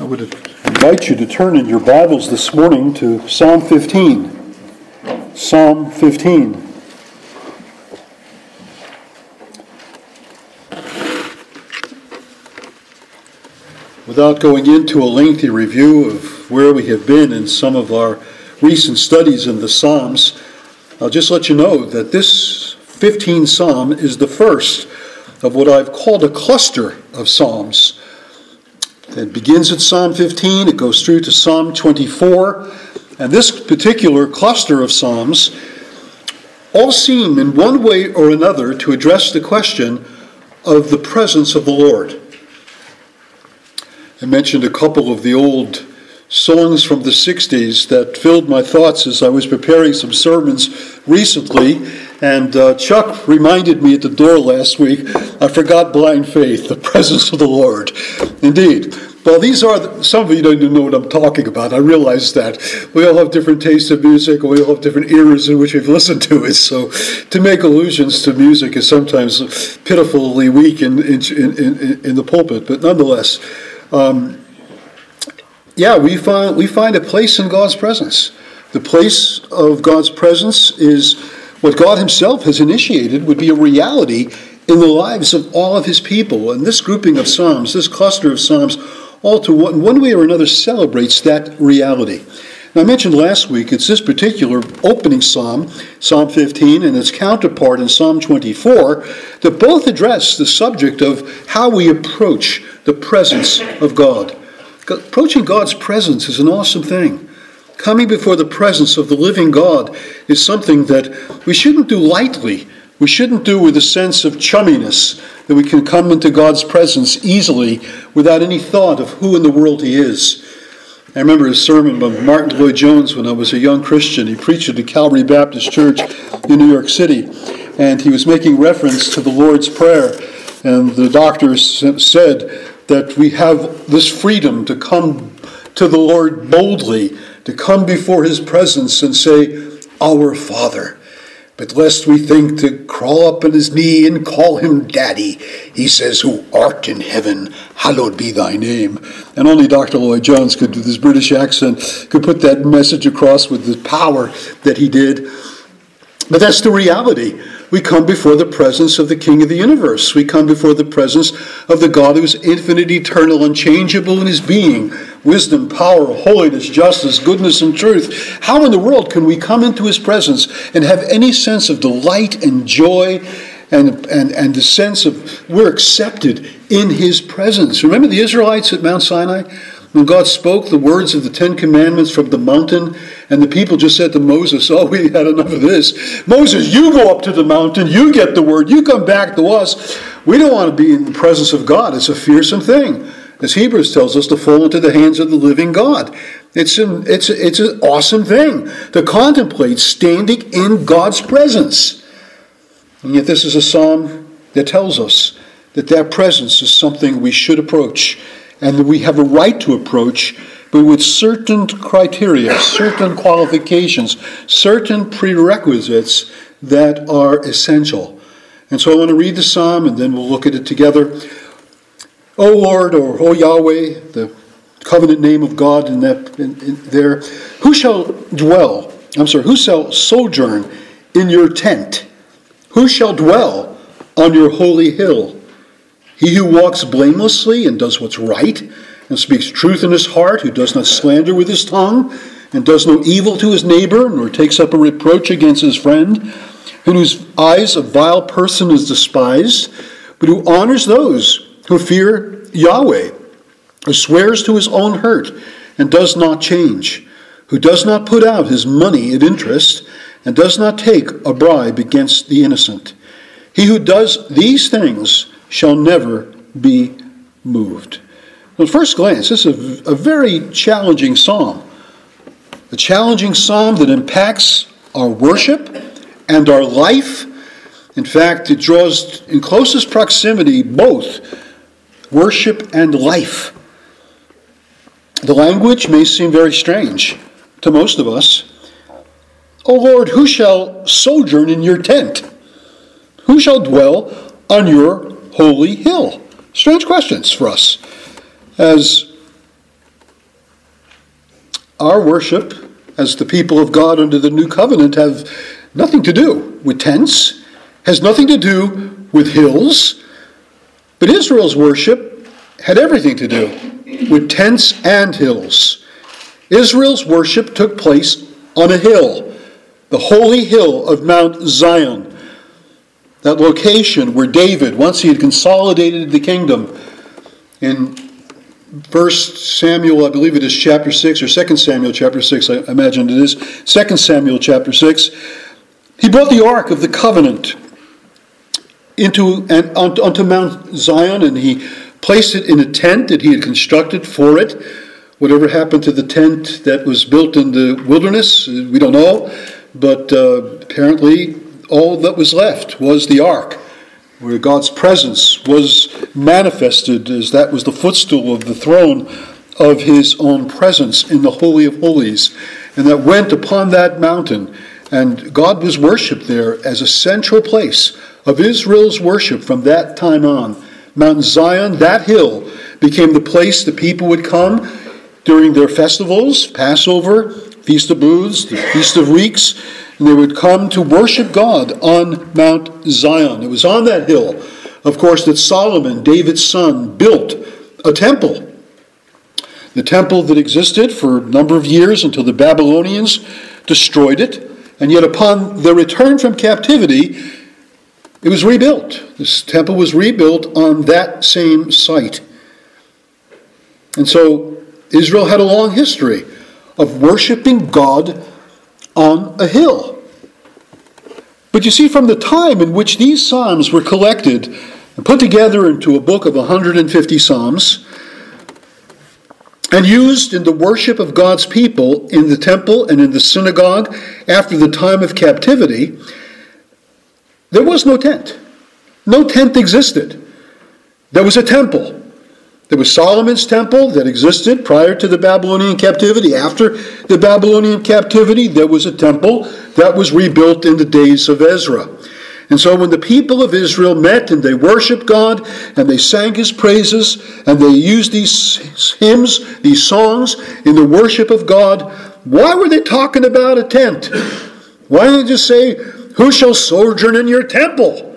I would invite you to turn in your Bibles this morning to Psalm 15. Psalm 15. Without going into a lengthy review of where we have been in some of our recent studies in the Psalms, I'll just let you know that this 15th Psalm is the first of what I've called a cluster of Psalms. It begins at Psalm 15, it goes through to Psalm 24, and this particular cluster of Psalms all seem, in one way or another, to address the question of the presence of the Lord. I mentioned a couple of the old songs from the 60s that filled my thoughts as I was preparing some sermons recently. And uh, Chuck reminded me at the door last week I forgot blind faith, the presence of the Lord. Indeed. Well, these are, the, some of you don't even know what I'm talking about. I realize that. We all have different tastes of music, and we all have different eras in which we've listened to it. So to make allusions to music is sometimes pitifully weak in, in, in, in the pulpit. But nonetheless, um, yeah, we find, we find a place in God's presence. The place of God's presence is what God Himself has initiated, would be a reality in the lives of all of His people. And this grouping of Psalms, this cluster of Psalms, all to one, one way or another celebrates that reality. Now, I mentioned last week it's this particular opening psalm, Psalm 15, and its counterpart in Psalm 24, that both address the subject of how we approach the presence of God. Approaching God's presence is an awesome thing. Coming before the presence of the living God is something that we shouldn't do lightly. We shouldn't do with a sense of chumminess that we can come into God's presence easily without any thought of who in the world He is. I remember a sermon by Martyn Lloyd-Jones when I was a young Christian. He preached at the Calvary Baptist Church in New York City, and he was making reference to the Lord's Prayer. And the doctor said, that we have this freedom to come to the Lord boldly, to come before his presence and say, Our Father. But lest we think to crawl up on his knee and call him Daddy, he says, Who art in heaven, hallowed be thy name. And only Dr. Lloyd Jones could, with his British accent, could put that message across with the power that he did. But that's the reality we come before the presence of the King of the universe. We come before the presence of the God who is infinite, eternal, unchangeable in his being wisdom, power, holiness, justice, goodness, and truth. How in the world can we come into his presence and have any sense of delight and joy and, and, and the sense of we're accepted in his presence? Remember the Israelites at Mount Sinai? When God spoke the words of the Ten Commandments from the mountain, and the people just said to Moses, Oh, we had enough of this. Moses, you go up to the mountain, you get the word, you come back to us. We don't want to be in the presence of God. It's a fearsome thing. As Hebrews tells us, to fall into the hands of the living God. It's an, it's, it's an awesome thing to contemplate standing in God's presence. And yet, this is a psalm that tells us that that presence is something we should approach and that we have a right to approach, but with certain criteria, certain qualifications, certain prerequisites that are essential. And so I want to read the psalm and then we'll look at it together. O Lord, or O Yahweh, the covenant name of God in that in, in there, who shall dwell? I'm sorry, who shall sojourn in your tent? Who shall dwell on your holy hill? He who walks blamelessly and does what's right, and speaks truth in his heart, who does not slander with his tongue, and does no evil to his neighbor, nor takes up a reproach against his friend, in whose eyes a vile person is despised, but who honors those who fear Yahweh, who swears to his own hurt, and does not change, who does not put out his money at interest, and does not take a bribe against the innocent. He who does these things shall never be moved. At first glance, this is a, a very challenging psalm. A challenging psalm that impacts our worship and our life. In fact, it draws in closest proximity both worship and life. The language may seem very strange to most of us. O Lord, who shall sojourn in your tent? Who shall dwell on your holy hill? Strange questions for us. As our worship as the people of God under the new covenant have nothing to do with tents, has nothing to do with hills, but Israel's worship had everything to do with tents and hills. Israel's worship took place on a hill, the holy hill of Mount Zion, that location where David, once he had consolidated the kingdom, in First Samuel, I believe it is chapter 6, or Second Samuel chapter 6, I imagine it is, Second Samuel chapter 6, he brought the Ark of the Covenant into and onto Mount Zion, and he placed it in a tent that he had constructed for it. Whatever happened to the tent that was built in the wilderness, we don't know, but uh, apparently all that was left was the ark where God's presence was manifested as that was the footstool of the throne of his own presence in the Holy of Holies. And that went upon that mountain. And God was worshiped there as a central place of Israel's worship from that time on. Mount Zion, that hill, became the place the people would come during their festivals, Passover, Feast of Booths, the Feast of Weeks, and they would come to worship God on Mount Zion. It was on that hill, of course, that Solomon, David's son, built a temple. The temple that existed for a number of years until the Babylonians destroyed it, and yet upon their return from captivity, it was rebuilt. This temple was rebuilt on that same site. And so Israel had a long history of worshiping God on a hill. But you see, from the time in which these Psalms were collected and put together into a book of 150 Psalms, and used in the worship of God's people in the temple and in the synagogue after the time of captivity, there was no tent. No tent existed. There was a temple. There was Solomon's temple that existed prior to the Babylonian captivity. After the Babylonian captivity, there was a temple that was rebuilt in the days of Ezra. And so when the people of Israel met and they worshiped God and they sang his praises and they used these hymns, these songs in the worship of God, why were they talking about a tent? Why didn't they just say, Who shall sojourn in your temple?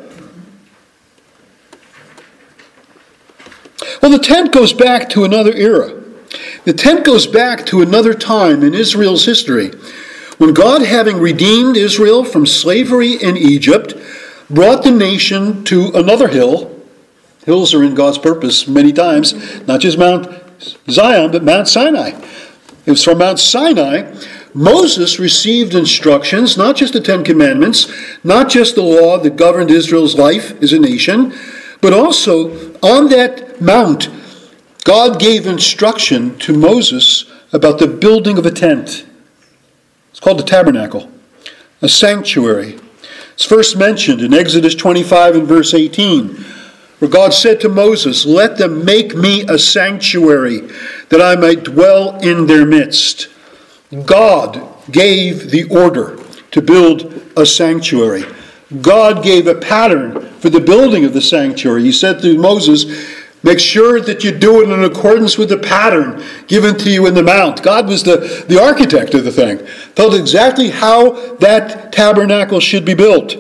Well, the tent goes back to another era. The tent goes back to another time in Israel's history when God, having redeemed Israel from slavery in Egypt, brought the nation to another hill. Hills are in God's purpose many times, not just Mount Zion, but Mount Sinai. It was from Mount Sinai Moses received instructions, not just the Ten Commandments, not just the law that governed Israel's life as a nation, but also on that mount, God gave instruction to Moses about the building of a tent. It's called the tabernacle, a sanctuary. It's first mentioned in Exodus 25 and verse 18, where God said to Moses, Let them make me a sanctuary, that I might dwell in their midst. God gave the order to build a sanctuary. God gave a pattern for the building of the sanctuary. He said to Moses, Make sure that you do it in accordance with the pattern given to you in the mount. God was the, the architect of the thing, told exactly how that tabernacle should be built.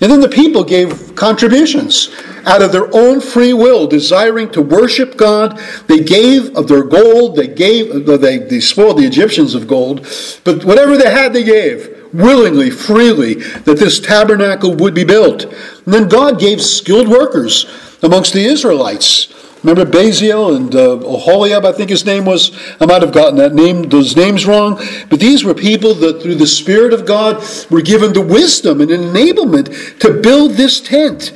And then the people gave contributions out of their own free will, desiring to worship God. They gave of their gold, they gave, they, they spoiled the Egyptians of gold, but whatever they had, they gave willingly, freely, that this tabernacle would be built. And then God gave skilled workers amongst the Israelites. Remember Bezalel and uh, Oholiab, I think his name was. I might have gotten that name, those names wrong. But these were people that, through the Spirit of God, were given the wisdom and enablement to build this tent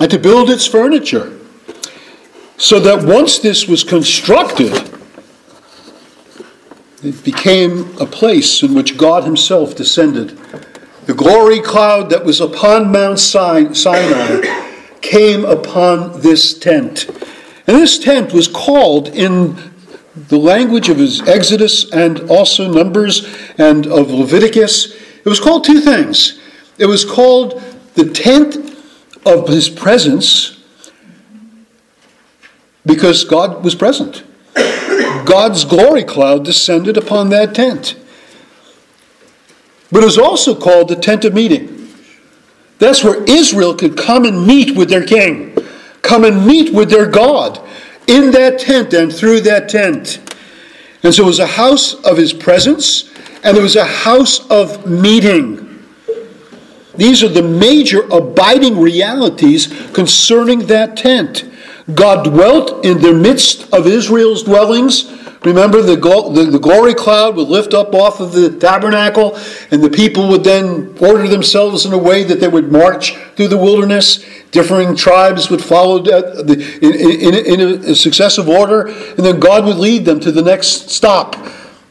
and to build its furniture. So that once this was constructed, it became a place in which God Himself descended. The glory cloud that was upon Mount Sinai came upon this tent. And this tent was called in the language of his Exodus and also Numbers and of Leviticus, it was called two things. It was called the tent of his presence because God was present. God's glory cloud descended upon that tent. But it was also called the tent of meeting. That's where Israel could come and meet with their king, come and meet with their God in that tent and through that tent. And so it was a house of his presence, and it was a house of meeting. These are the major abiding realities concerning that tent. God dwelt in the midst of Israel's dwellings. Remember, the, the, the, glory cloud would lift up off of the tabernacle, and the people would then order themselves in a way that they would march through the wilderness. Differing tribes would follow in, in, in a successive order, and then God would lead them to the next stop.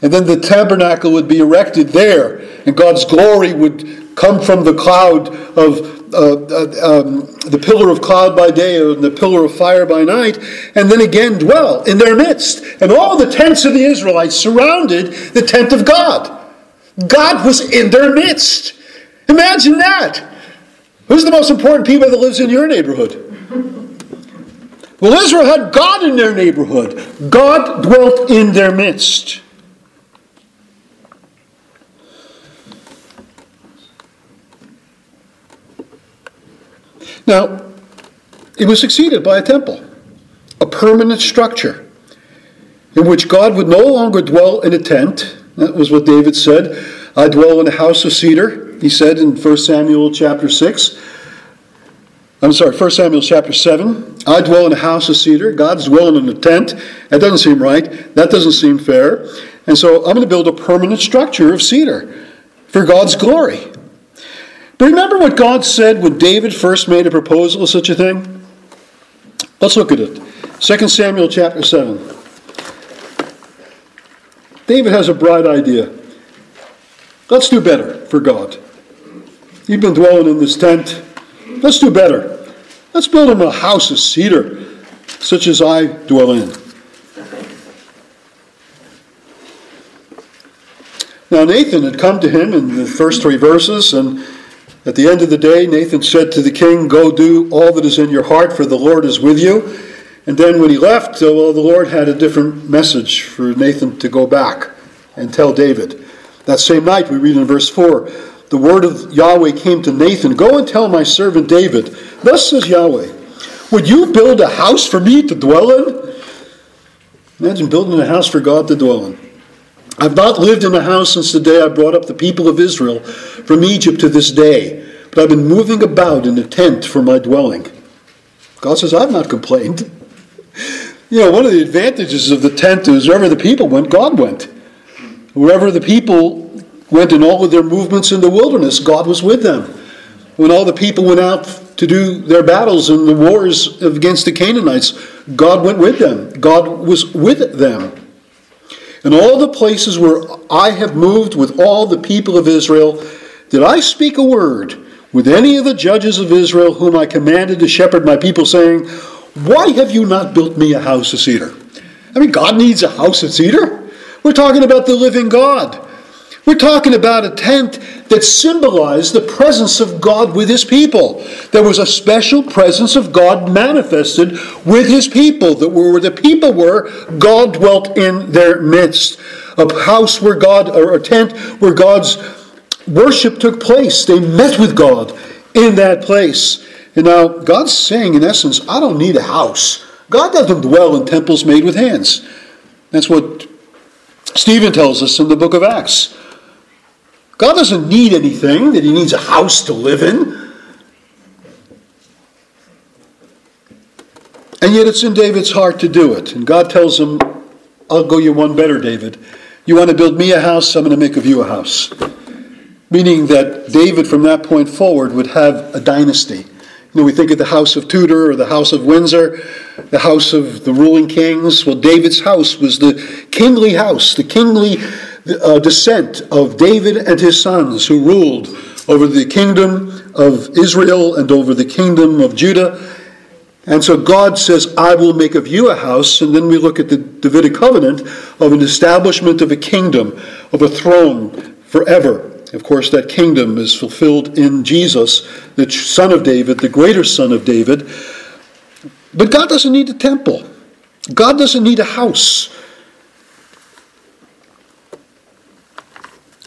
And then the tabernacle would be erected there, and God's glory would come from the cloud of uh, uh, um, the pillar of cloud by day and the pillar of fire by night, and then again dwell in their midst. And all the tents of the Israelites surrounded the tent of God. God was in their midst. Imagine that. Who's the most important people that lives in your neighborhood? Well, Israel had God in their neighborhood. God dwelt in their midst. Now, it was succeeded by a temple, a permanent structure, in which God would no longer dwell in a tent. That was what David said. I dwell in a house of cedar, he said in 1 Samuel chapter 6. I'm sorry, 1 Samuel chapter 7. I dwell in a house of cedar. God's dwelling in a tent. That doesn't seem right. That doesn't seem fair. And so I'm going to build a permanent structure of cedar for God's glory. But remember what God said when David first made a proposal of such a thing? Let's look at it. 2 Samuel chapter 7. David has a bright idea. Let's do better for God. You've been dwelling in this tent. Let's do better. Let's build him a house of cedar, such as I dwell in. Now, Nathan had come to him in the first three verses, and at the end of the day, Nathan said to the king, Go do all that is in your heart, for the Lord is with you. And then when he left, uh, well, the Lord had a different message for Nathan to go back and tell David. That same night, we read in verse 4 the word of Yahweh came to Nathan Go and tell my servant David, Thus says Yahweh, Would you build a house for me to dwell in? Imagine building a house for God to dwell in. I've not lived in a house since the day I brought up the people of Israel from Egypt to this day, but I've been moving about in a tent for my dwelling. God says, I've not complained. You know, one of the advantages of the tent is wherever the people went, God went. Wherever the people went in all of their movements in the wilderness, God was with them. When all the people went out to do their battles and the wars against the Canaanites, God went with them. God was with them. In all the places where I have moved with all the people of Israel, did I speak a word with any of the judges of Israel whom I commanded to shepherd my people, saying, Why have you not built me a house of cedar? I mean, God needs a house of cedar. We're talking about the living God. We're talking about a tent that symbolized the presence of God with his people. There was a special presence of God manifested with his people, that where the people were, God dwelt in their midst. A house where God, or a tent where God's worship took place. They met with God in that place. And now God's saying, in essence, I don't need a house. God doesn't dwell in temples made with hands. That's what Stephen tells us in the book of Acts. God doesn't need anything that he needs a house to live in. And yet it's in David's heart to do it. And God tells him, I'll go you one better, David. You want to build me a house, I'm going to make of you a house. Meaning that David, from that point forward, would have a dynasty. You know, we think of the house of Tudor or the house of Windsor, the house of the ruling kings. Well, David's house was the kingly house, the kingly uh, descent of David and his sons who ruled over the kingdom of Israel and over the kingdom of Judah. And so God says, I will make of you a house. And then we look at the Davidic covenant of an establishment of a kingdom, of a throne forever. Of course, that kingdom is fulfilled in Jesus, the son of David, the greater son of David. But God doesn't need a temple, God doesn't need a house.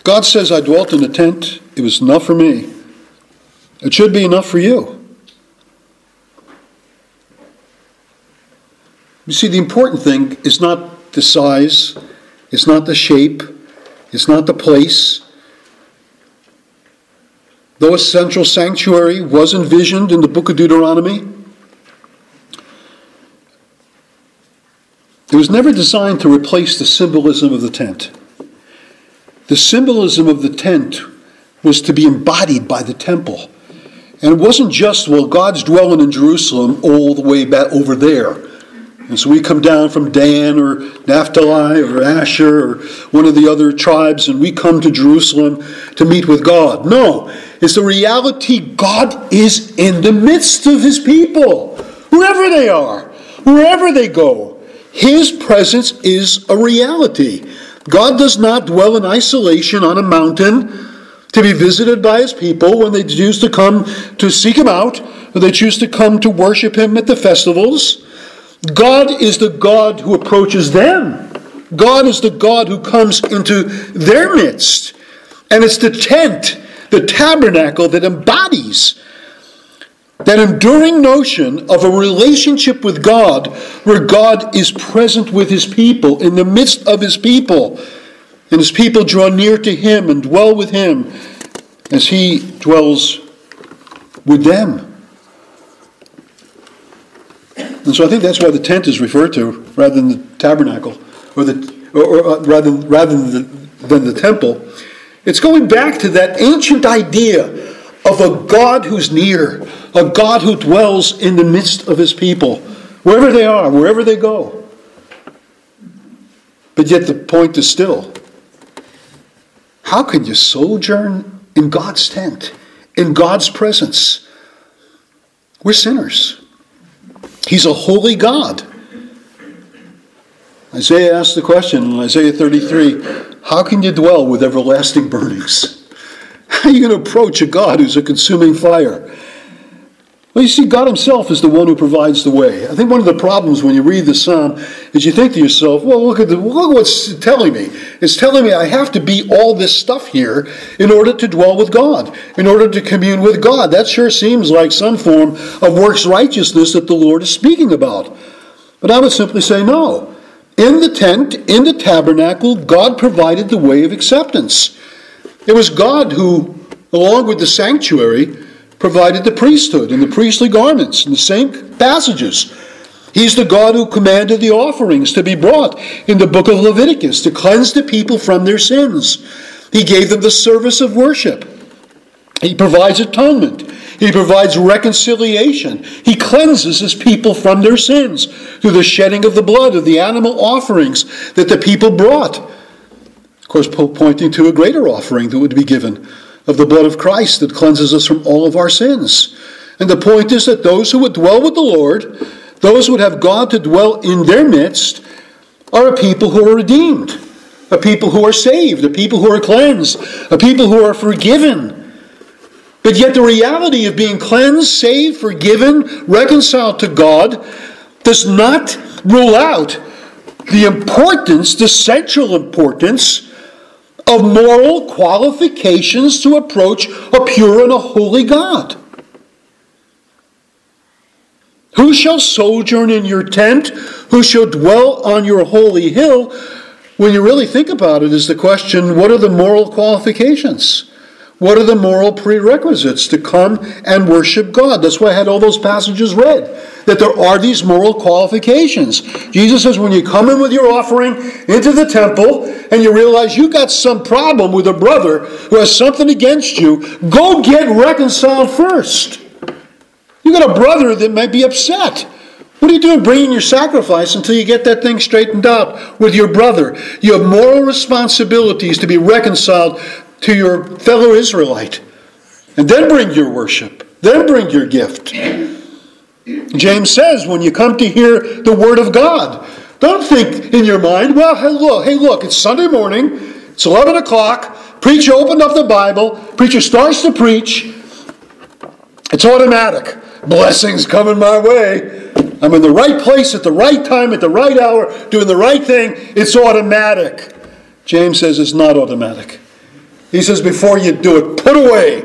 God says, I dwelt in a tent. It was enough for me. It should be enough for you. You see, the important thing is not the size, it's not the shape, it's not the place. Though a central sanctuary was envisioned in the book of Deuteronomy, it was never designed to replace the symbolism of the tent. The symbolism of the tent was to be embodied by the temple. And it wasn't just, well, God's dwelling in Jerusalem all the way back over there. And so we come down from Dan or Naphtali or Asher or one of the other tribes and we come to Jerusalem to meet with God. No, it's the reality God is in the midst of his people, wherever they are, wherever they go. His presence is a reality. God does not dwell in isolation on a mountain to be visited by his people when they choose to come to seek him out, or they choose to come to worship him at the festivals. God is the God who approaches them. God is the God who comes into their midst. And it's the tent, the tabernacle, that embodies that enduring notion of a relationship with God where God is present with his people, in the midst of his people. And his people draw near to him and dwell with him as he dwells with them. And so I think that's why the tent is referred to rather than the tabernacle, or the or, or uh, rather rather than the, than the temple. It's going back to that ancient idea of a God who's near, a God who dwells in the midst of his people, wherever they are, wherever they go. But yet the point is still how can you sojourn in God's tent, in God's presence? We're sinners. He's a holy God. Isaiah asked the question in Isaiah 33 How can you dwell with everlasting burnings? How are you going to approach a God who's a consuming fire? Well, you see, God Himself is the one who provides the way. I think one of the problems when you read the psalm is you think to yourself, well, look at the, look what's telling me. It's telling me I have to be all this stuff here in order to dwell with God, in order to commune with God. That sure seems like some form of works righteousness that the Lord is speaking about. But I would simply say no. In the tent, in the tabernacle, God provided the way of acceptance. It was God who, along with the sanctuary, provided the priesthood and the priestly garments in the same passages. He's the God who commanded the offerings to be brought in the book of Leviticus to cleanse the people from their sins. He gave them the service of worship. He provides atonement. He provides reconciliation. He cleanses his people from their sins through the shedding of the blood of the animal offerings that the people brought. Of course, pointing to a greater offering that would be given of the blood of Christ that cleanses us from all of our sins. And the point is that those who would dwell with the Lord, those who would have God to dwell in their midst, are a people who are redeemed, a people who are saved, a people who are cleansed, a people who are forgiven. But yet, the reality of being cleansed, saved, forgiven, reconciled to God does not rule out the importance, the central importance of moral qualifications to approach a pure and a holy God. Who shall sojourn in your tent? Who shall dwell on your holy hill? When you really think about it, is the question what are the moral qualifications? What are the moral prerequisites to come and worship God? That's why I had all those passages read, that there are these moral qualifications. Jesus says, when you come in with your offering into the temple and you realize you got some problem with a brother who has something against you, go get reconciled first. You got a brother that might be upset. What are you doing bringing your sacrifice until you get that thing straightened out with your brother? You have moral responsibilities to be reconciled to your fellow Israelite. And then bring your worship. Then bring your gift. James says when you come to hear the word of God, don't think in your mind, well, hey, look, hey, look, it's Sunday morning, it's 11 o'clock, preacher opened up the Bible, preacher starts to preach, it's automatic. Blessings coming my way. I'm in the right place at the right time, at the right hour, doing the right thing. It's automatic. James says it's not automatic. He says, before you do it, put away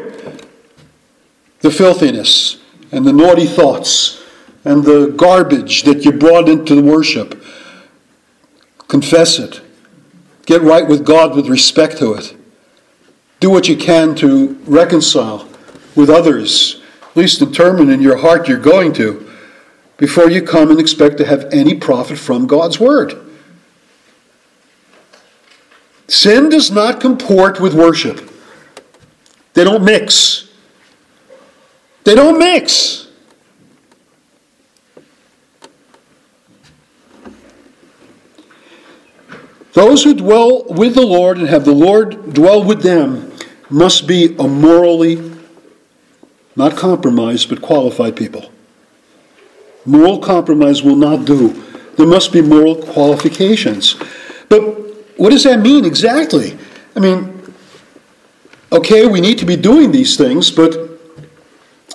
the filthiness and the naughty thoughts and the garbage that you brought into the worship. Confess it. Get right with God with respect to it. Do what you can to reconcile with others, at least determine in your heart you're going to, before you come and expect to have any profit from God's Word. Sin does not comport with worship. They don't mix. They don't mix. Those who dwell with the Lord and have the Lord dwell with them must be a morally, not compromised, but qualified people. Moral compromise will not do. There must be moral qualifications. But what does that mean exactly? I mean, okay, we need to be doing these things, but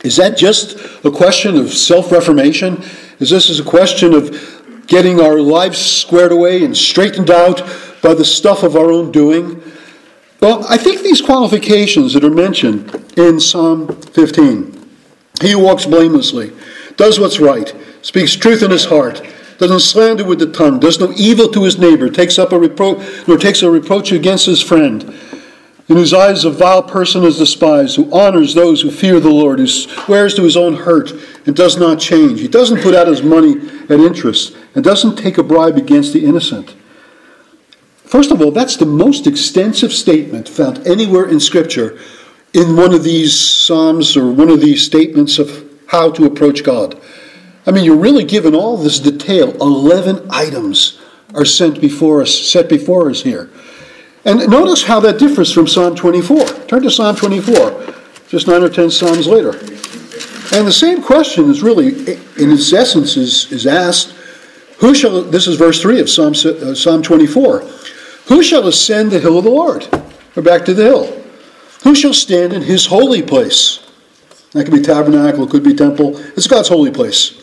is that just a question of self reformation? Is this a question of getting our lives squared away and straightened out by the stuff of our own doing? Well, I think these qualifications that are mentioned in Psalm 15 he who walks blamelessly, does what's right, speaks truth in his heart, doesn't slander with the tongue, does no evil to his neighbor, takes up a reproach nor takes a reproach against his friend, in whose eyes a vile person is despised, who honors those who fear the Lord, who swears to his own hurt and does not change. He doesn't put out his money at interest and doesn't take a bribe against the innocent. First of all, that's the most extensive statement found anywhere in Scripture in one of these Psalms or one of these statements of how to approach God. I mean, you're really given all this detail. 11 items are sent before us, set before us here. And notice how that differs from Psalm 24. Turn to Psalm 24, just nine or ten Psalms later. And the same question is really, in its essence, is, is asked Who shall, this is verse 3 of Psalm, uh, Psalm 24, Who shall ascend the hill of the Lord? We're back to the hill. Who shall stand in his holy place? That could be tabernacle, it could be temple. It's God's holy place.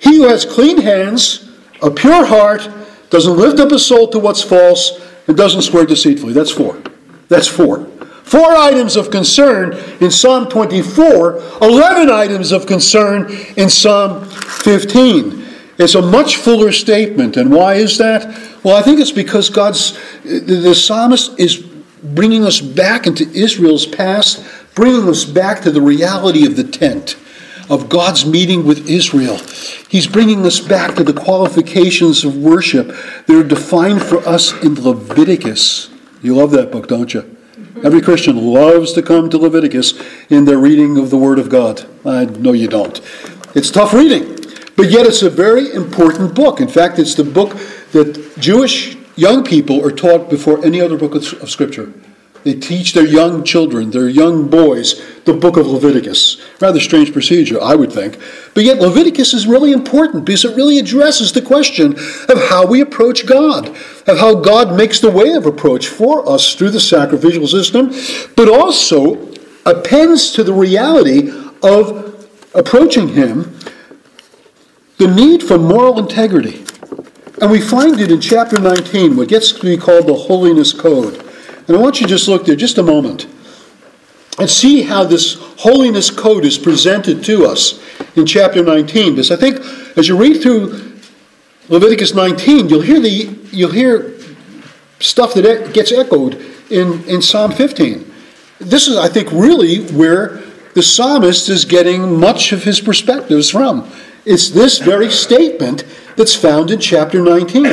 He who has clean hands, a pure heart, doesn't lift up his soul to what's false, and doesn't swear deceitfully. That's four. That's four. Four items of concern in Psalm 24, 11 items of concern in Psalm 15. It's a much fuller statement. And why is that? Well, I think it's because God's, the psalmist is bringing us back into Israel's past, bringing us back to the reality of the tent, of God's meeting with Israel. He's bringing us back to the qualifications of worship that are defined for us in Leviticus. You love that book, don't you? Every Christian loves to come to Leviticus in their reading of the Word of God. I know you don't. It's tough reading, but yet it's a very important book. In fact, it's the book that Jewish Young people are taught before any other book of, Scripture. They teach their young children, their young boys, the book of Leviticus. Rather strange procedure, I would think. But yet, Leviticus is really important because it really addresses the question of how we approach God, of how God makes the way of approach for us through the sacrificial system, but also appends to the reality of approaching Him the need for moral integrity. And we find it in chapter 19, what gets to be called the Holiness Code. And I want you to just look there just a moment and see how this Holiness Code is presented to us in chapter 19. Because I think as you read through Leviticus 19, you'll hear, the, you'll hear stuff that gets echoed in, in Psalm 15. This is, I think, really where the psalmist is getting much of his perspectives from. It's this very statement that's found in chapter 19.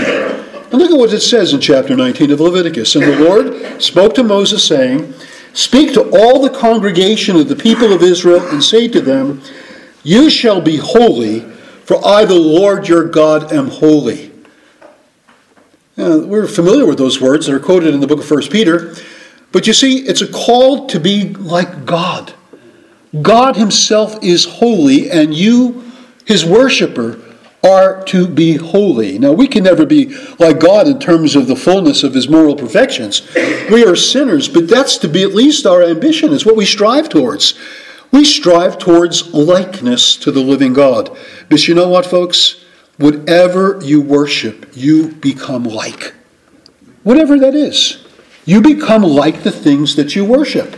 And look at what it says in chapter 19 of Leviticus. And the Lord spoke to Moses, saying, Speak to all the congregation of the people of Israel, and say to them, You shall be holy, for I, the Lord your God, am holy. Now, we're familiar with those words that are quoted in the book of 1 Peter. But you see, it's a call to be like God. God Himself is holy, and you, His worshiper, are to be holy. Now, we can never be like God in terms of the fullness of his moral perfections. We are sinners, but that's to be at least our ambition, it's what we strive towards. We strive towards likeness to the living God. But you know what, folks? Whatever you worship, you become like. Whatever that is. You become like the things that you worship.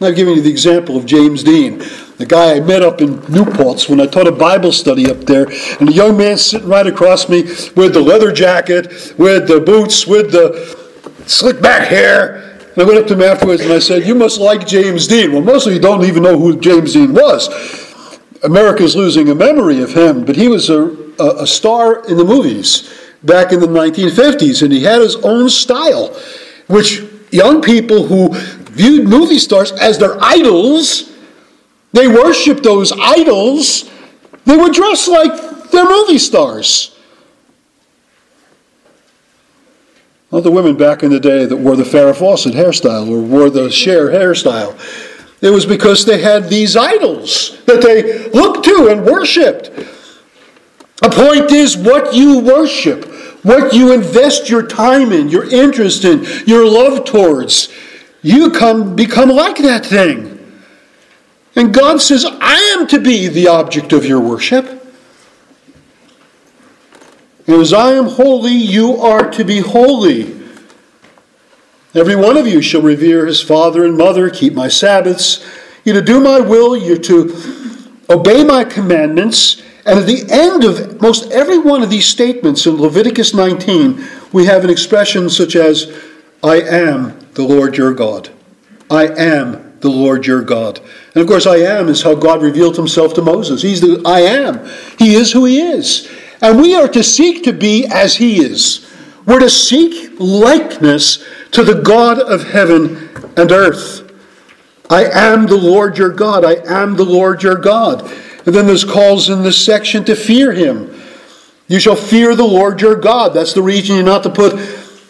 I've given you the example of James Dean, the guy I met up in Newport's when I taught a Bible study up there, and a young man sitting right across me with the leather jacket, with the boots, with the slick back hair. And I went up to him afterwards and I said, You must like James Dean. Well, most of you don't even know who James Dean was. America's losing a memory of him, but he was a, a, a star in the movies back in the 1950s, and he had his own style, which young people who viewed movie stars as their idols. They worshiped those idols. They were dressed like their movie stars. Well, the women back in the day that wore the Farrah Fawcett hairstyle or wore the Cher hairstyle, it was because they had these idols that they looked to and worshiped. The point is what you worship, what you invest your time in, your interest in, your love towards you come become like that thing. And God says, I am to be the object of your worship. As I am holy, you are to be holy. Every one of you shall revere his father and mother, keep my Sabbaths. You're to do my will, you're to obey my commandments. And at the end of most every one of these statements in Leviticus 19, we have an expression such as, I am the Lord your God. I am the Lord your God. And of course, I am is how God revealed himself to Moses. He's the I am. He is who he is. And we are to seek to be as he is. We're to seek likeness to the God of heaven and earth. I am the Lord your God. I am the Lord your God. And then there's calls in this section to fear him. You shall fear the Lord your God. That's the reason you're not to put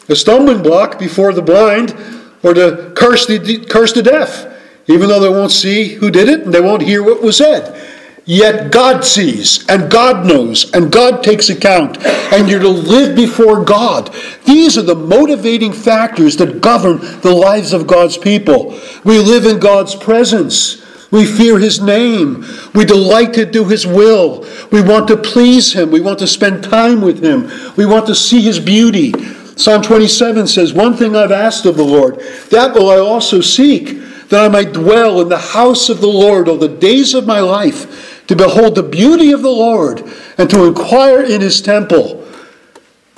a stumbling block before the blind or to curse the, curse the deaf, even though they won't see who did it and they won't hear what was said. Yet God sees and God knows and God takes account, and you're to live before God. These are the motivating factors that govern the lives of God's people. We live in God's presence. We fear His name. We delight to do His will. We want to please Him. We want to spend time with Him. We want to see His beauty. Psalm 27 says, One thing I've asked of the Lord, that will I also seek, that I might dwell in the house of the Lord all the days of my life, to behold the beauty of the Lord and to inquire in his temple.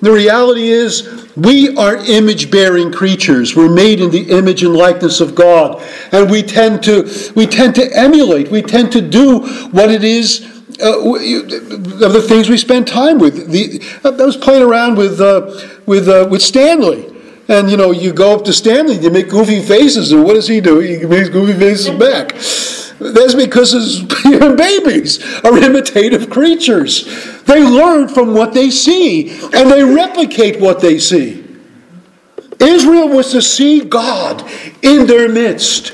The reality is, we are image bearing creatures. We're made in the image and likeness of God. And we tend to, we tend to emulate, we tend to do what it is uh, of the things we spend time with. The, I was playing around with, uh, with, uh, with Stanley. And you know, you go up to Stanley, you make goofy faces, and what does he do? He makes goofy faces back. That's because his babies are imitative creatures. They learn from what they see, and they replicate what they see. Israel was to see God in their midst.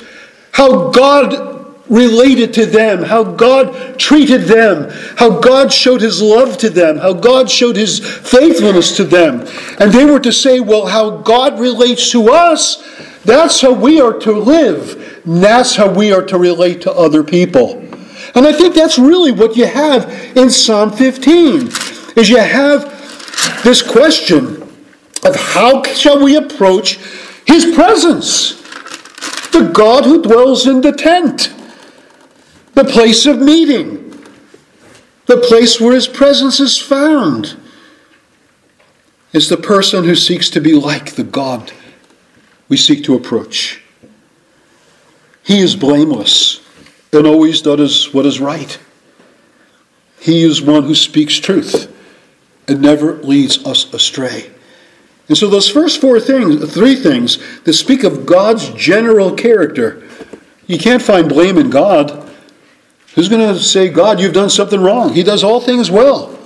How God related to them, how God treated them, how God showed his love to them, how God showed his faithfulness to them. And they were to say, well, how God relates to us, that's how we are to live. That's how we are to relate to other people. And I think that's really what you have in Psalm 15 is you have this question of how shall we approach his presence? The God who dwells in the tent the place of meeting, the place where his presence is found, is the person who seeks to be like the God we seek to approach. He is blameless and always does what is right. He is one who speaks truth and never leads us astray. And so those first four things, three things that speak of God's general character, you can't find blame in God. Who's going to say, God, you've done something wrong? He does all things well.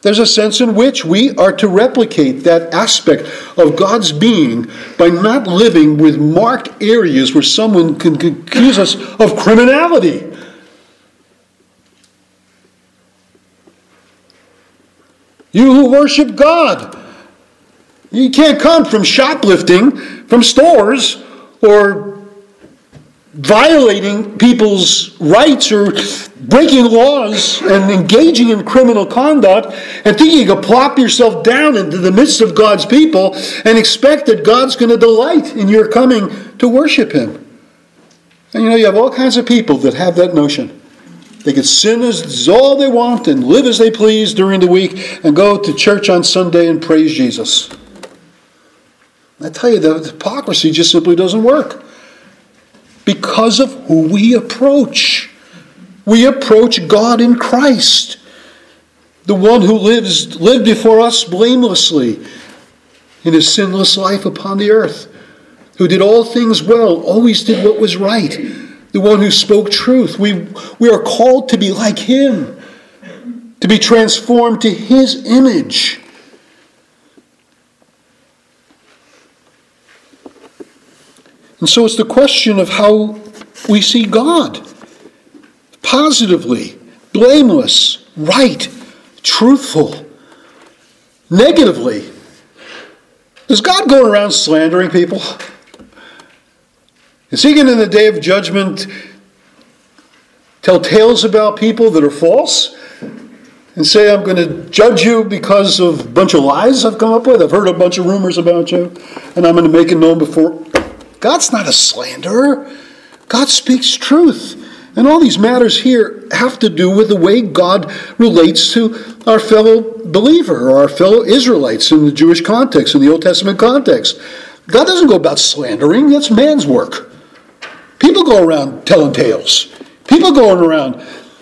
There's a sense in which we are to replicate that aspect of God's being by not living with marked areas where someone can accuse us of criminality. You who worship God, you can't come from shoplifting from stores or violating people's rights or breaking laws and engaging in criminal conduct and thinking you can plop yourself down into the midst of God's people and expect that God's going to delight in your coming to worship Him. And you know, you have all kinds of people that have that notion. They can sin as all they want and live as they please during the week and go to church on Sunday and praise Jesus. I tell you, the hypocrisy just simply doesn't work because of who we approach. We approach God in Christ, the one who lives lived before us blamelessly in his sinless life upon the earth, who did all things well, always did what was right, the one who spoke truth. We, we are called to be like him, to be transformed to his image. And so it's the question of how we see God positively, blameless, right, truthful. Negatively, is God going around slandering people? Is he going in the day of judgment tell tales about people that are false and say, I'm going to judge you because of a bunch of lies I've come up with? I've heard a bunch of rumors about you, and I'm going to make it known before God's not a slanderer. God speaks truth. And all these matters here have to do with the way God relates to our fellow believer or our fellow Israelites in the Jewish context, in the Old Testament context. God doesn't go about slandering, that's man's work. People go around telling tales. People going around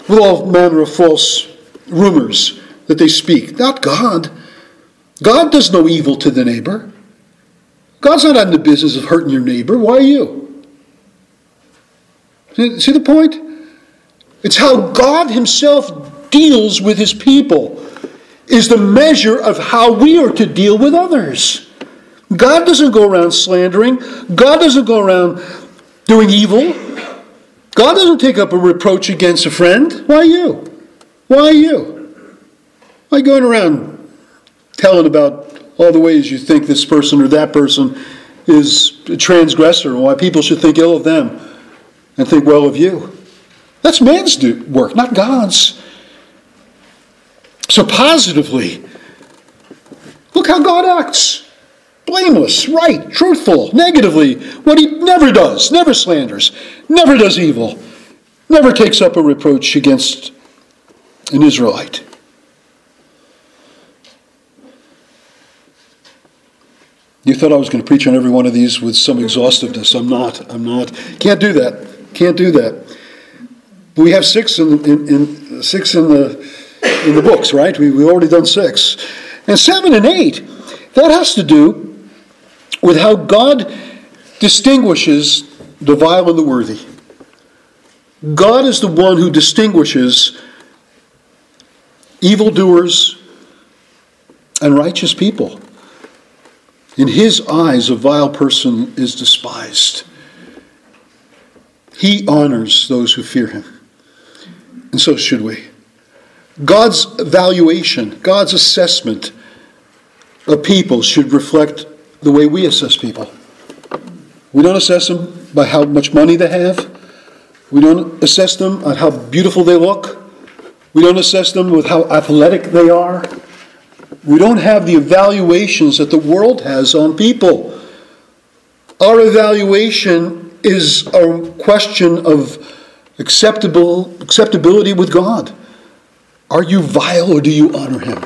with all manner of false rumors that they speak. Not God. God does no evil to the neighbor. God's not in the business of hurting your neighbor. Why are you? See, the point? It's how God Himself deals with His people, is the measure of how we are to deal with others. God doesn't go around slandering, God doesn't go around doing evil. God doesn't take up a reproach against a friend. Why you? Why you? Why going around telling about all the ways you think this person or that person is a transgressor and why people should think ill of them and think well of you. That's man's do- work, not God's. So, positively, look how God acts blameless, right, truthful. Negatively, what he never does, never slanders, never does evil, never takes up a reproach against an Israelite. You thought I was going to preach on every one of these with some exhaustiveness. I'm not. I'm not. Can't do that. Can't do that. But We have six in, in, in six in the in the books, right? We, we've already done six. And seven and eight, that has to do with how God distinguishes the vile and the worthy. God is the one who distinguishes evildoers and righteous people. In his eyes, a vile person is despised. He honors those who fear him. And so should we. God's valuation, God's assessment of people should reflect the way we assess people. We don't assess them by how much money they have. We don't assess them on how beautiful they look. We don't assess them with how athletic they are. We don't have the evaluations that the world has on people. Our evaluation is a question of acceptable acceptability with God. Are you vile or do you honor him?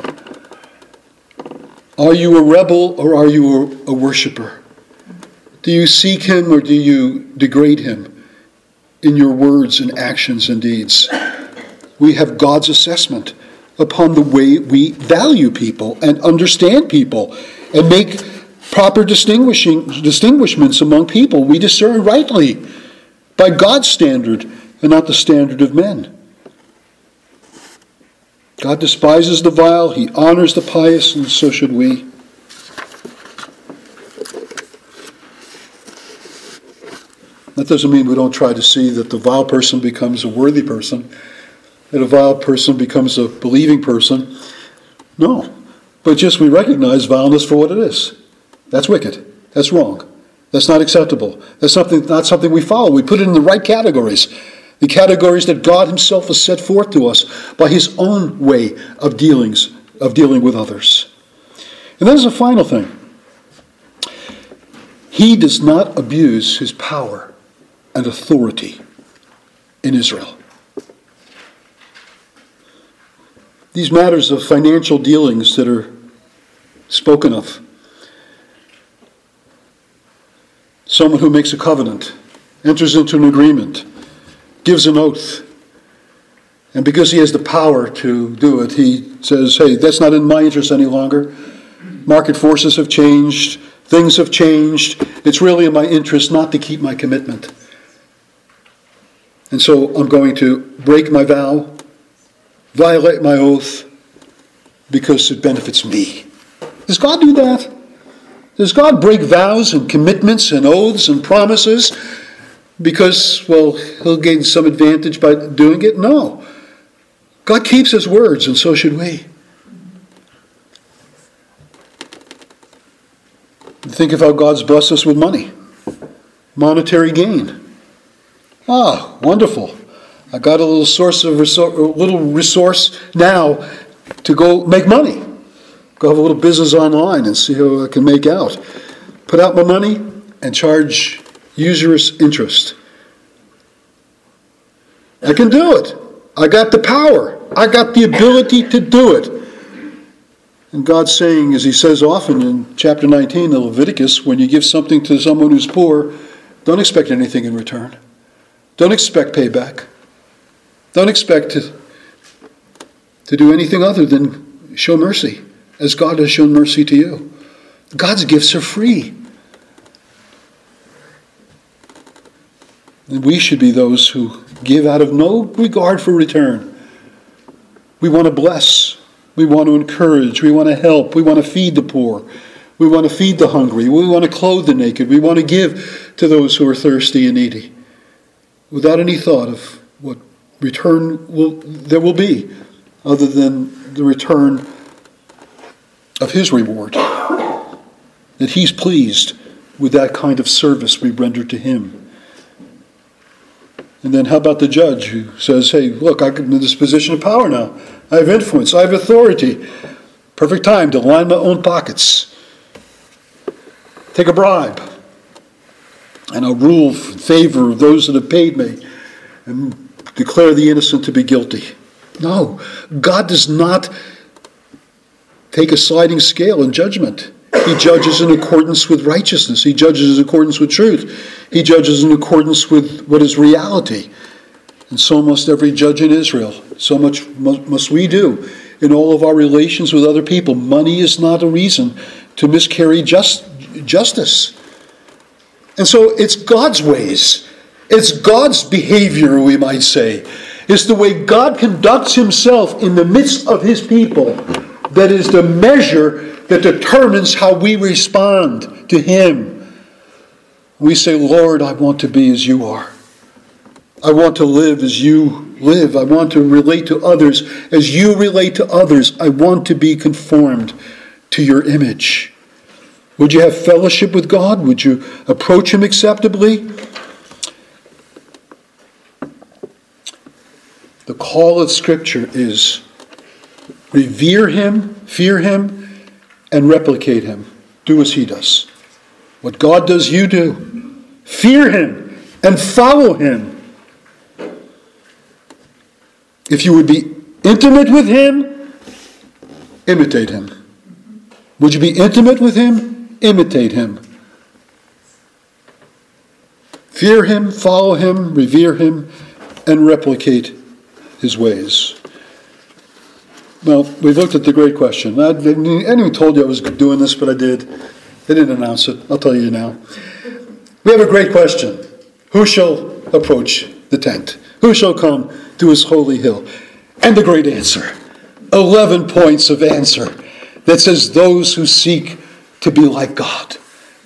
Are you a rebel or are you a, a worshiper? Do you seek him or do you degrade him in your words and actions and deeds? We have God's assessment upon the way we value people and understand people and make proper distinguishing distinguishments among people. We discern rightly by God's standard and not the standard of men. God despises the vile, he honors the pious, and so should we. That doesn't mean we don't try to see that the vile person becomes a worthy person that a vile person becomes a believing person. No. But just we recognize vileness for what it is. That's wicked. That's wrong. That's not acceptable. That's something, not something we follow. We put it in the right categories. The categories that God Himself has set forth to us by His own way of dealings, of dealing with others. And then there's a final thing. He does not abuse his power and authority in Israel. These matters of financial dealings that are spoken of. Someone who makes a covenant, enters into an agreement, gives an oath, and because he has the power to do it, he says, Hey, that's not in my interest any longer. Market forces have changed, things have changed. It's really in my interest not to keep my commitment. And so I'm going to break my vow, violate my oath, because it benefits me. Does God do that? Does God break vows and commitments and oaths and promises because, well, he'll gain some advantage by doing it? No. God keeps his words, and so should we. Think of how God's blessed us with money, monetary gain. Ah, wonderful. I got a little source of resor- little resource now to go make money. Go have a little business online and see how I can make out. Put out my money and charge usurious interest. I can do it. I got the power. I got the ability to do it. And God's saying, as He says often in chapter 19 of Leviticus, when you give something to someone who's poor, don't expect anything in return. Don't expect payback. Don't expect to, to do anything other than show mercy, as God has shown mercy to you. God's gifts are free. And we should be those who give out of no regard for return. We want to bless. We want to encourage. We want to help. We want to feed the poor. We want to feed the hungry. We want to clothe the naked. We want to give to those who are thirsty and needy without any thought of what return will, there will be other than the return of his reward. That he's pleased with that kind of service we render to him. And then how about the judge who says, hey, look, I'm in this position of power now. I have influence, I have authority. Perfect time to line my own pockets. Take a bribe. And I'll rule in favor of those that have paid me and declare the innocent to be guilty. No, God does not take a sliding scale in judgment. He judges in accordance with righteousness. He judges in accordance with truth. He judges in accordance with what is reality. And so must every judge in Israel. So much must we do in all of our relations with other people. Money is not a reason to miscarry just, justice. And so it's God's ways. It's God's behavior, we might say. It's the way God conducts himself in the midst of his people that is the measure that determines how we respond to Him. We say, Lord, I want to be as you are. I want to live as you live. I want to relate to others as you relate to others. I want to be conformed to your image. Would you have fellowship with God? Would you approach Him acceptably? The call of Scripture is revere Him, fear Him, and replicate him. Do as he does. What God does, you do. Fear him and follow him. If you would be intimate with him, imitate him. Would you be intimate with him? Imitate him. Fear him, follow him, revere him, and replicate his ways. Well, we've looked at the great question. I didn't even told you I was doing this, but I did. They didn't announce it. I'll tell you now. We have a great question. Who shall approach the tent? Who shall come to his holy hill? And the great answer 11 points of answer that says, Those who seek to be like God,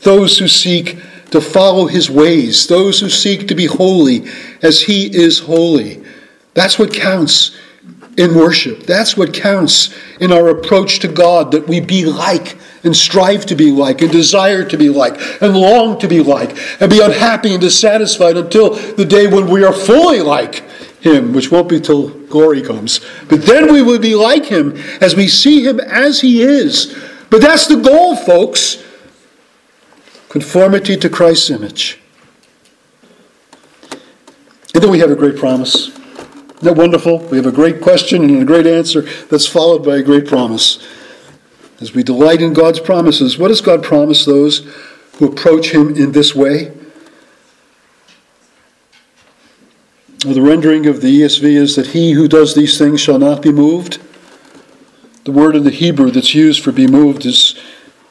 those who seek to follow his ways, those who seek to be holy as he is holy. That's what counts in worship. That's what counts in our approach to God, that we be like and strive to be like and desire to be like and long to be like and be unhappy and dissatisfied until the day when we are fully like him, which won't be till glory comes. But then we will be like him as we see him as he is. But that's the goal, folks. Conformity to Christ's image. And then we have a great promise. Isn't that wonderful? We have a great question and a great answer that's followed by a great promise. As we delight in God's promises, what does God promise those who approach Him in this way? Well, the rendering of the ESV is that he who does these things shall not be moved. The word in the Hebrew that's used for be moved is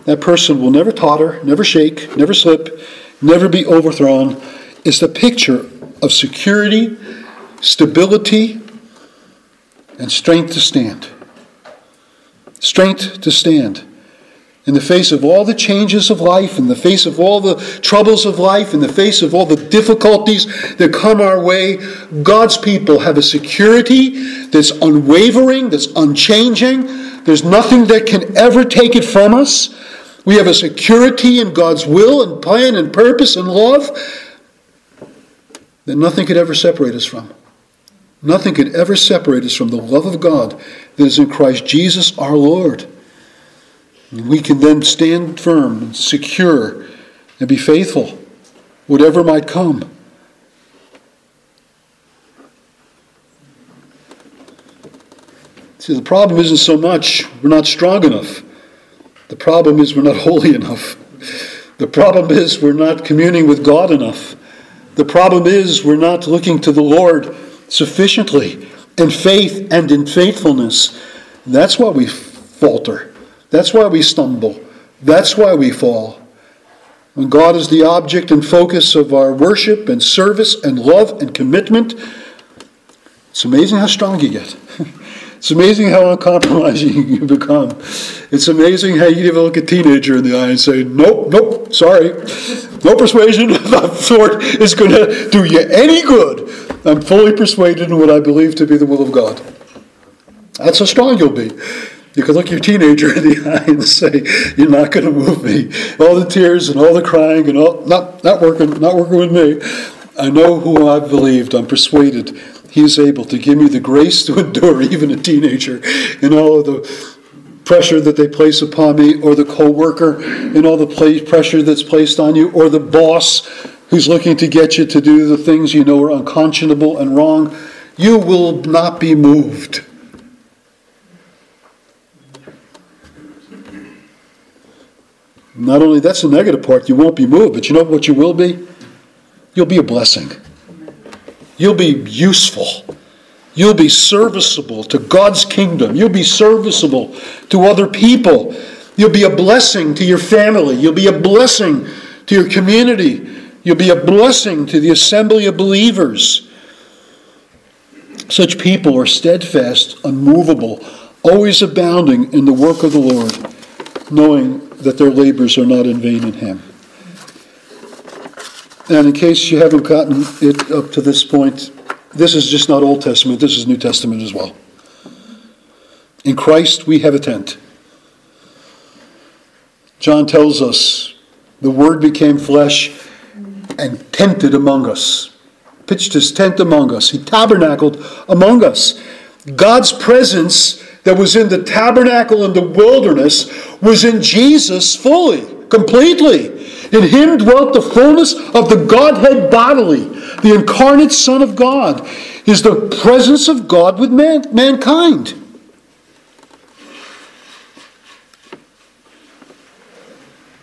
that person will never totter, never shake, never slip, never be overthrown. It's the picture of security, stability, and strength to stand strength to stand. In the face of all the changes of life, in the face of all the troubles of life, in the face of all the difficulties that come our way, God's people have a security that's unwavering, that's unchanging. There's nothing that can ever take it from us. We have a security in God's will and plan and purpose and love that nothing could ever separate us from. Nothing could ever separate us from the love of God that is in Christ Jesus our Lord. We can then stand firm and secure and be faithful, whatever might come. See, the problem isn't so much we're not strong enough. The problem is we're not holy enough. The problem is we're not communing with God enough. The problem is we're not looking to the Lord sufficiently in faith and in faithfulness. That's why we falter. That's why we stumble. That's why we fall. When God is the object and focus of our worship and service and love and commitment, it's amazing how strong you get. It's amazing how uncompromising you become. It's amazing how you even look a teenager in the eye and say, Nope, nope, sorry. No persuasion of that sort is going to do you any good. I'm fully persuaded in what I believe to be the will of God. That's how strong you'll be. You can look your teenager in the eye and say, You're not going to move me. All the tears and all the crying and all, not, not working, not working with me. I know who I've believed. I'm persuaded he is able to give me the grace to endure even a teenager in all of the pressure that they place upon me, or the co-worker and all the pressure that's placed on you, or the boss who's looking to get you to do the things you know are unconscionable and wrong. You will not be moved. Not only that's the negative part, you won't be moved, but you know what you will be? You'll be a blessing. You'll be useful. You'll be serviceable to God's kingdom. You'll be serviceable to other people. You'll be a blessing to your family. You'll be a blessing to your community. You'll be a blessing to the assembly of believers. Such people are steadfast, unmovable, always abounding in the work of the Lord, knowing that their labors are not in vain in Him. And in case you haven't gotten it up to this point, this is just not Old Testament, this is New Testament as well. In Christ, we have a tent. John tells us the Word became flesh and tented among us, pitched his tent among us. He tabernacled among us. God's presence that was in the tabernacle in the wilderness was in Jesus fully, completely. In him dwelt the fullness of the Godhead bodily. The incarnate Son of God is the presence of God with man, mankind.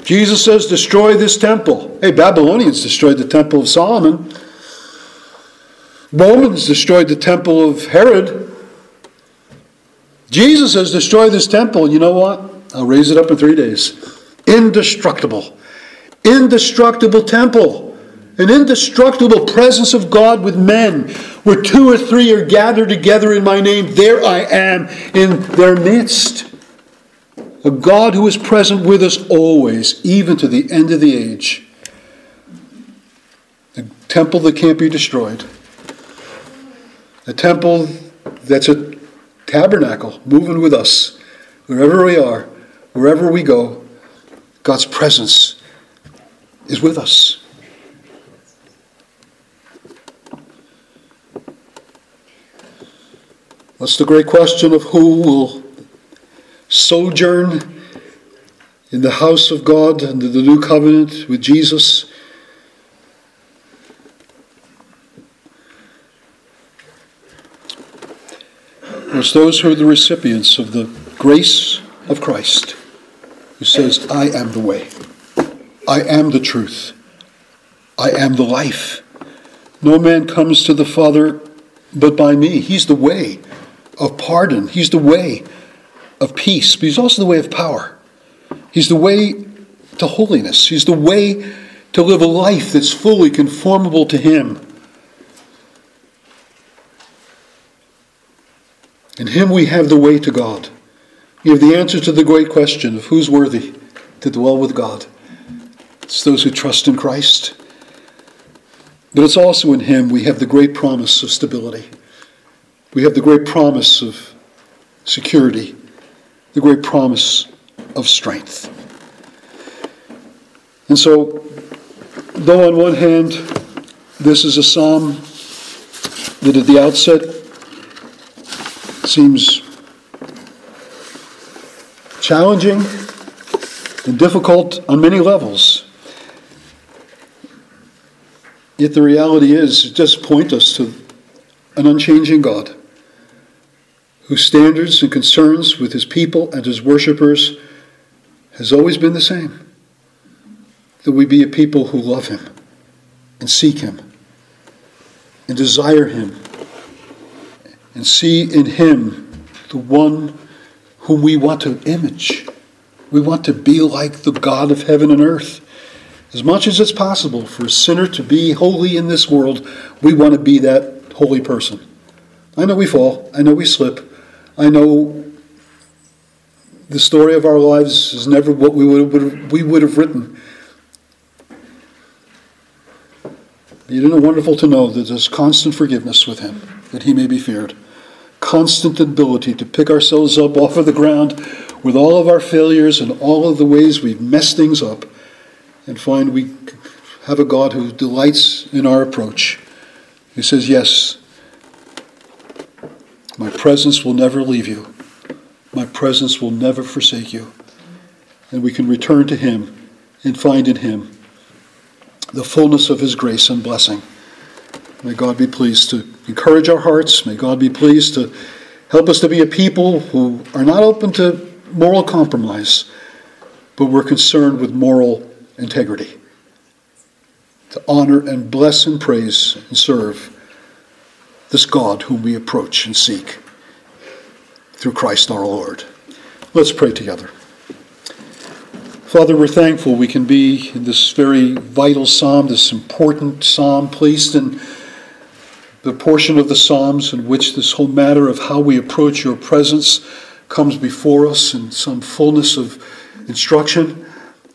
Jesus says, Destroy this temple. Hey, Babylonians destroyed the temple of Solomon. Romans destroyed the temple of Herod. Jesus says, Destroy this temple. And You know what? I'll raise it up in three days. Indestructible indestructible temple, an indestructible presence of God with men. Where two or three are gathered together in my name, there I am in their midst. A God who is present with us always, even to the end of the age. A temple that can't be destroyed. A temple that's a tabernacle, moving with us. Wherever we are, wherever we go, God's presence is with us. What's the great question of who will sojourn in the house of God under the new covenant with Jesus? It's those who are the recipients of the grace of Christ, who says, I am the way, I am the truth, I am the life. No man comes to the Father but by me. He's the way of pardon. He's the way of peace, but he's also the way of power. He's the way to holiness. He's the way to live a life that's fully conformable to him. In him we have the way to God. We have the answer to the great question of who's worthy to dwell with God. It's those who trust in Christ. But it's also in him we have the great promise of stability. We have the great promise of security, the great promise of strength. And so, though on one hand, this is a psalm that at the outset seems challenging and difficult on many levels, yet the reality is, it just points us to an unchanging God whose standards and concerns with his people and his worshippers has always been the same that we be a people who love him and seek him and desire him and see in him the one whom we want to image. We want to be like the God of heaven and earth. As much as it's possible for a sinner to be holy in this world, we want to be that holy person. I know we fall, I know we slip, I know the story of our lives is never what we would have, we would have written. It wonderful to know that there's constant forgiveness with Him, that He may be feared? Constant ability to pick ourselves up off of the ground with all of our failures and all of the ways we've messed things up and find we have a God who delights in our approach. He says, Yes, my presence will never leave you. My presence will never forsake you. And we can return to Him and find in Him the fullness of His grace and blessing. May God be pleased to encourage our hearts. May God be pleased to help us to be a people who are not open to moral compromise, but we're concerned with moral integrity. To honor and bless and praise and serve this God whom we approach and seek through Christ our Lord. Let's pray together. Father, we're thankful we can be in this very vital psalm, this important psalm placed in the portion of the Psalms in which this whole matter of how we approach your presence comes before us in some fullness of instruction.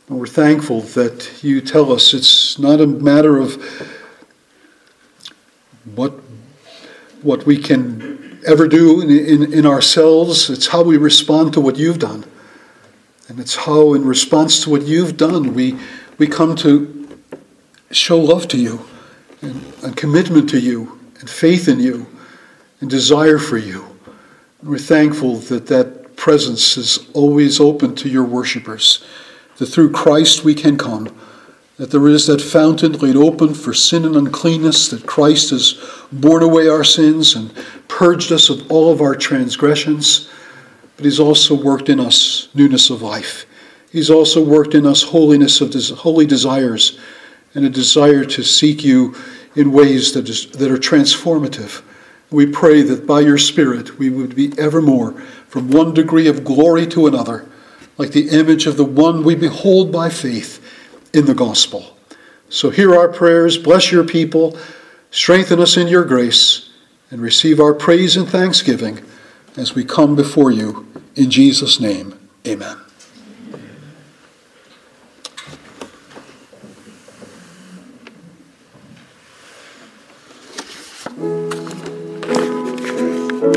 And we're thankful that you tell us it's not a matter of what what we can ever do in, in, in, ourselves. It's how we respond to what you've done. And it's how, in response to what you've done, we, we come to show love to you and, and commitment to you and faith in you and desire for you. And we're thankful that that presence is always open to your worshippers, that through Christ we can come that there is that fountain laid open for sin and uncleanness, that Christ has borne away our sins and purged us of all of our transgressions, but He's also worked in us newness of life. He's also worked in us holiness of des- holy desires and a desire to seek you in ways that, is, that are transformative. We pray that by your Spirit we would be evermore from one degree of glory to another, like the image of the one we behold by faith in the gospel. So hear our prayers, bless your people, strengthen us in your grace, and receive our praise and thanksgiving as we come before you. In Jesus' name, amen.